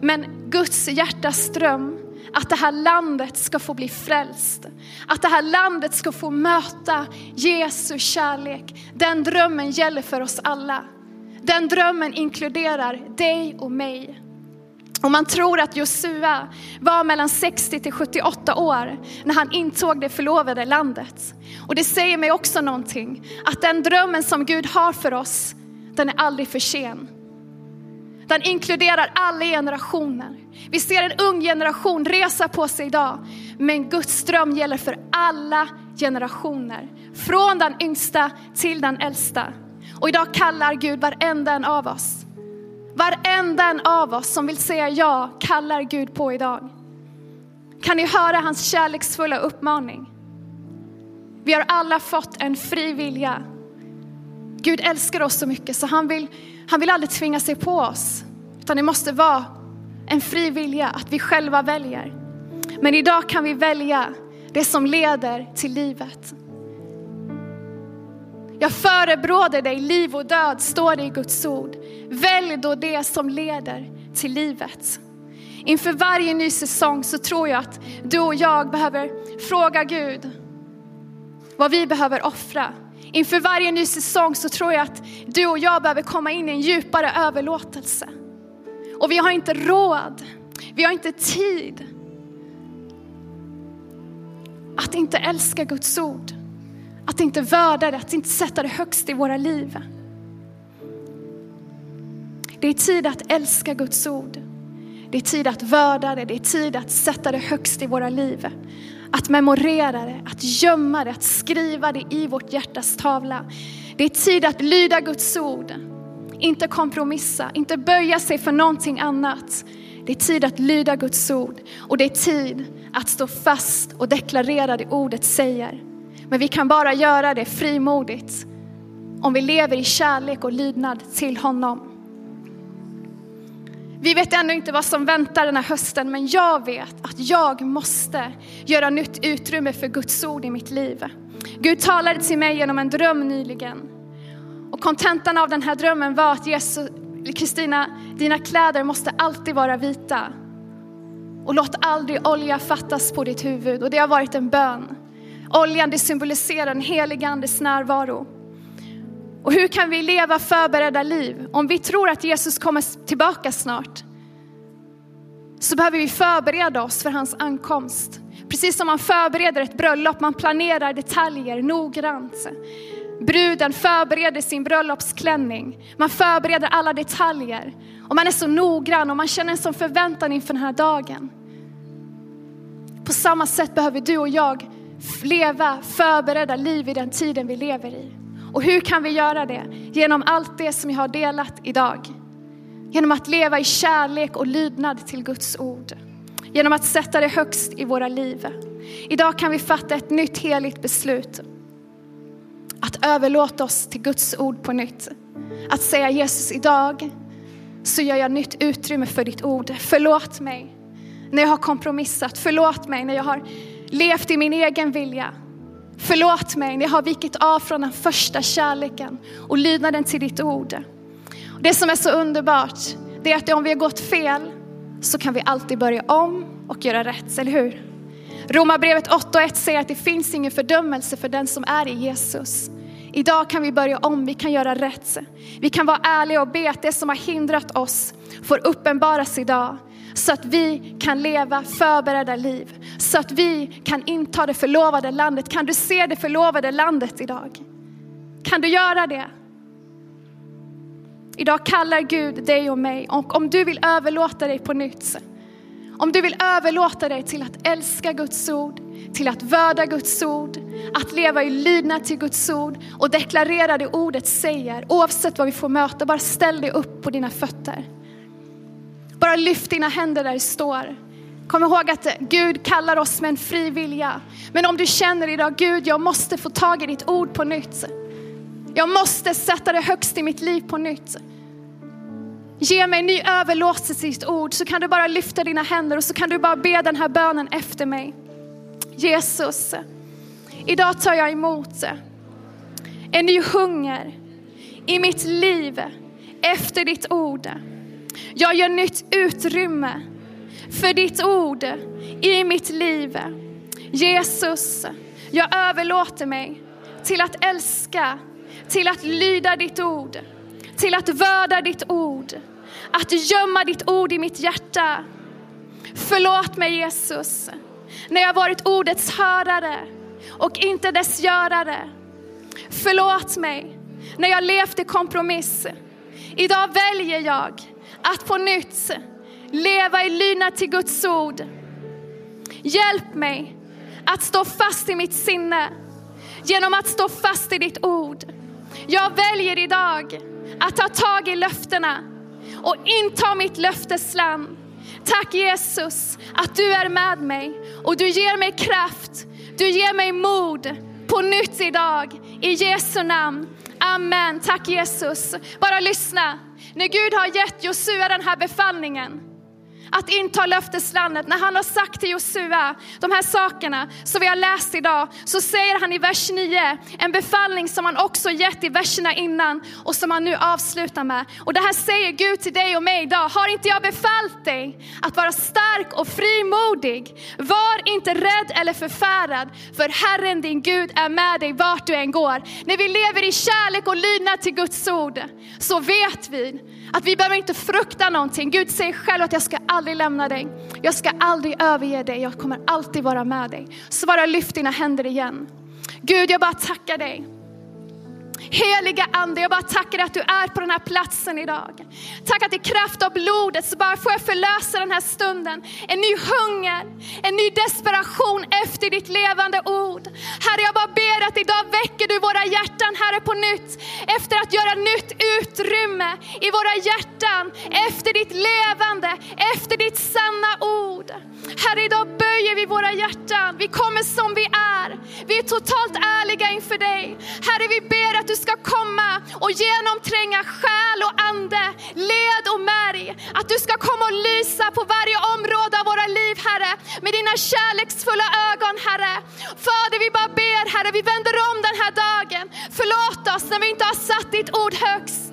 Men Guds hjärtas dröm, att det här landet ska få bli frälst. Att det här landet ska få möta Jesu kärlek. Den drömmen gäller för oss alla. Den drömmen inkluderar dig och mig. Och man tror att Josua var mellan 60 till 78 år när han intog det förlovade landet. Och det säger mig också någonting, att den drömmen som Gud har för oss, den är aldrig för sen. Den inkluderar alla generationer. Vi ser en ung generation resa på sig idag, men Guds dröm gäller för alla generationer. Från den yngsta till den äldsta. Och idag kallar Gud varenda en av oss Varenda en av oss som vill säga ja kallar Gud på idag. Kan ni höra hans kärleksfulla uppmaning? Vi har alla fått en fri vilja. Gud älskar oss så mycket så han vill, han vill aldrig tvinga sig på oss. Utan det måste vara en fri vilja, att vi själva väljer. Men idag kan vi välja det som leder till livet. Jag förebråder dig liv och död, står det i Guds ord. Välj då det som leder till livet. Inför varje ny säsong så tror jag att du och jag behöver fråga Gud vad vi behöver offra. Inför varje ny säsong så tror jag att du och jag behöver komma in i en djupare överlåtelse. Och vi har inte råd, vi har inte tid att inte älska Guds ord. Att inte värda det, att inte sätta det högst i våra liv. Det är tid att älska Guds ord. Det är tid att värda det, det är tid att sätta det högst i våra liv. Att memorera det, att gömma det, att skriva det i vårt hjärtas tavla. Det är tid att lyda Guds ord. Inte kompromissa, inte böja sig för någonting annat. Det är tid att lyda Guds ord och det är tid att stå fast och deklarera det ordet säger. Men vi kan bara göra det frimodigt om vi lever i kärlek och lydnad till honom. Vi vet ännu inte vad som väntar den här hösten, men jag vet att jag måste göra nytt utrymme för Guds ord i mitt liv. Gud talade till mig genom en dröm nyligen. Och kontentan av den här drömmen var att Jesus, Kristina, dina kläder måste alltid vara vita. Och låt aldrig olja fattas på ditt huvud. Och det har varit en bön. Oljan det symboliserar den helige andes närvaro. Och hur kan vi leva förberedda liv? Om vi tror att Jesus kommer tillbaka snart så behöver vi förbereda oss för hans ankomst. Precis som man förbereder ett bröllop, man planerar detaljer noggrant. bruden förbereder sin bröllopsklänning. Man förbereder alla detaljer och man är så noggrann och man känner en sån förväntan inför den här dagen. På samma sätt behöver du och jag leva förberedda liv i den tiden vi lever i. Och hur kan vi göra det? Genom allt det som jag har delat idag. Genom att leva i kärlek och lydnad till Guds ord. Genom att sätta det högst i våra liv. Idag kan vi fatta ett nytt heligt beslut. Att överlåta oss till Guds ord på nytt. Att säga Jesus, idag så gör jag nytt utrymme för ditt ord. Förlåt mig när jag har kompromissat. Förlåt mig när jag har levt i min egen vilja. Förlåt mig när jag har vikit av från den första kärleken och lydnaden till ditt ord. Det som är så underbart, det är att om vi har gått fel så kan vi alltid börja om och göra rätt, eller hur? Romarbrevet 8 och 1 säger att det finns ingen fördömelse för den som är i Jesus. Idag kan vi börja om, vi kan göra rätt. Vi kan vara ärliga och be att det som har hindrat oss får uppenbaras idag. Så att vi kan leva förberedda liv. Så att vi kan inta det förlovade landet. Kan du se det förlovade landet idag? Kan du göra det? Idag kallar Gud dig och mig och om du vill överlåta dig på nytt, om du vill överlåta dig till att älska Guds ord, till att vörda Guds ord, att leva i lydnad till Guds ord och deklarera det ordet säger, oavsett vad vi får möta, bara ställ dig upp på dina fötter. Bara lyft dina händer där du står. Kom ihåg att Gud kallar oss med en fri vilja. Men om du känner idag, Gud jag måste få tag i ditt ord på nytt. Jag måste sätta det högst i mitt liv på nytt. Ge mig en ny överlåtelse i ditt ord så kan du bara lyfta dina händer och så kan du bara be den här bönen efter mig. Jesus, idag tar jag emot en ny hunger i mitt liv efter ditt ord. Jag gör nytt utrymme för ditt ord i mitt liv. Jesus, jag överlåter mig till att älska, till att lyda ditt ord, till att vörda ditt ord, att gömma ditt ord i mitt hjärta. Förlåt mig Jesus, när jag varit ordets hörare och inte dess görare. Förlåt mig när jag levt i kompromiss. Idag väljer jag att på nytt leva i lydnad till Guds ord. Hjälp mig att stå fast i mitt sinne genom att stå fast i ditt ord. Jag väljer idag att ta tag i löftena och inta mitt löftesland. Tack Jesus att du är med mig och du ger mig kraft. Du ger mig mod på nytt idag i Jesu namn. Amen. Tack Jesus. Bara lyssna. När Gud har gett Josua den här befallningen att inta löfteslandet. När han har sagt till Josua de här sakerna som vi har läst idag så säger han i vers 9 en befallning som han också gett i verserna innan och som han nu avslutar med. Och det här säger Gud till dig och mig idag. Har inte jag befallt dig att vara stark och frimodig? Var inte rädd eller förfärad för Herren din Gud är med dig vart du än går. När vi lever i kärlek och lydnad till Guds ord så vet vi att vi behöver inte frukta någonting. Gud säger själv att jag ska aldrig lämna dig. Jag ska aldrig överge dig. Jag kommer alltid vara med dig. Så bara lyft dina händer igen. Gud, jag bara tackar dig Heliga Ande, jag bara tackar att du är på den här platsen idag. Tack att i kraft av blodet så bara får jag förlösa den här stunden. En ny hunger, en ny desperation efter ditt levande ord. Herre, jag bara ber att idag väcker du våra hjärtan, Herre, på nytt. Efter att göra nytt utrymme i våra hjärtan, efter ditt levande, efter ditt sanna ord. Herre, idag böjer vi våra hjärtan. Vi kommer som vi är. Vi är totalt ärliga inför dig. Herre, vi ber att du ska komma och genomtränga själ och ande, led och märg. Att du ska komma och lysa på varje område av Herre, med dina kärleksfulla ögon, Herre. Fader, vi bara ber, Herre, vi vänder om den här dagen. Förlåt oss när vi inte har satt ditt ord högst.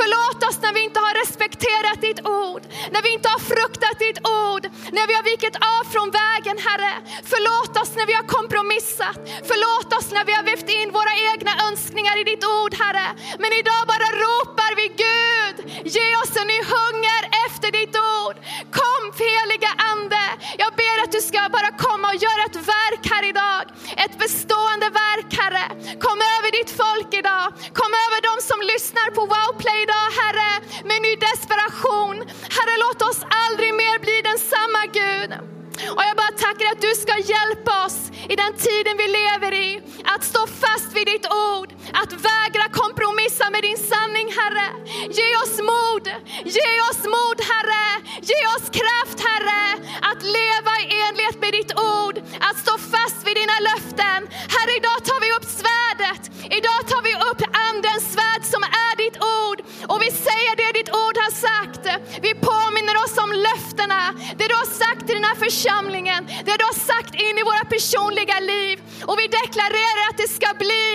Förlåt oss när vi inte har respekterat ditt ord, när vi inte har fruktat ditt ord, när vi har vikit av från vägen Herre. Förlåt oss när vi har kompromissat, förlåt oss när vi har vävt in våra egna önskningar i ditt ord Herre. Men idag bara ropar vi Gud, ge oss en ny hunger efter ditt ord. Kom heliga Ande, jag ber att du ska bara komma och göra ett verk här idag. Ett bestående verk, Herre. Kom över ditt folk idag. Kom över de som lyssnar på Wowplay idag, Herre, med ny desperation. Herre, låt oss aldrig mer bli densamma, Gud. Och jag bara tackar att du ska hjälpa oss i den tiden vi lever i, att stå fast vid ditt ord, att vägra kompromissa med din sanning, Herre. Ge oss mod, ge oss mod, Herre. Ge oss kraft, Herre, att leva i enlighet med ditt ord, att stå fast vid dina löften. Herre, idag tar vi upp svärdet. Idag tar vi upp andens svärd som är ditt ord. Och vi säger det ditt ord har sagt. Vi påminner oss om löftena, det du har sagt i den här församlingen, det du har sagt in i våra personliga liv. Och vi deklarerar att det ska bli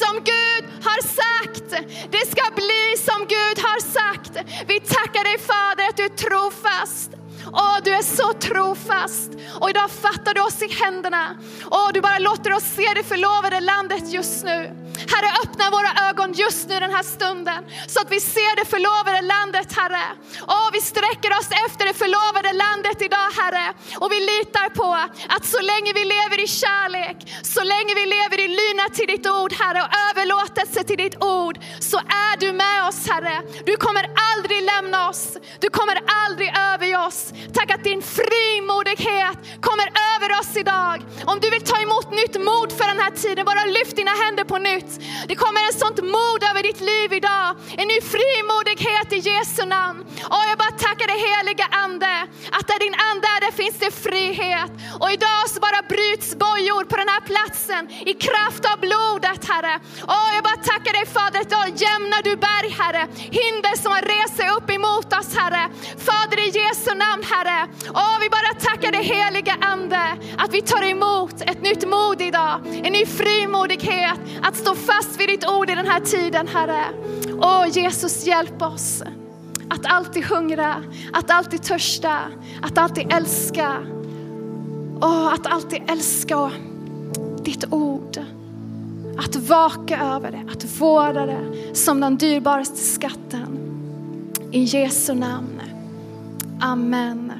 som Gud har sagt. Det ska bli som Gud har sagt. Vi tackar dig Fader att du är trofast. Åh, du är så trofast. Och idag fattar du oss i händerna. Åh, du bara låter oss se det förlovade landet just nu. Herre, öppna våra ögon just nu den här stunden så att vi ser det förlovade landet, Herre. Åh, vi sträcker oss efter det förlovade landet idag, Herre. Och vi litar på att så länge vi lever i kärlek, så länge vi lever i lydnad till ditt ord, Herre, och överlåtelse till ditt ord, så är du med oss, Herre. Du kommer aldrig lämna oss. Du kommer aldrig överge oss. Tack att din frimodighet kommer över oss idag. Om du vill ta emot nytt mod för den här tiden, bara lyft dina händer på nytt. Det kommer en sånt mod över ditt liv idag. En ny frimodighet i Jesu namn. Och jag bara tackar dig heliga Ande, att där din Ande är, där finns det frihet. Och idag så bara bryts bojor på den här platsen i kraft av blodet, Herre. Och jag bara tackar dig Fader, idag jämnar du berg, Herre. Hinder som har rest sig upp emot oss, Herre. Fader i Jesu namn, Herre. Och vi bara tackar dig heliga Ande, att vi tar emot ett nytt mod idag. En ny frimodighet att stå stå fast vid ditt ord i den här tiden, Herre. Åh Jesus, hjälp oss att alltid hungra, att alltid törsta, att alltid älska. Åh, att alltid älska ditt ord. Att vaka över det, att vårda det som den dyrbaraste skatten. I Jesu namn. Amen.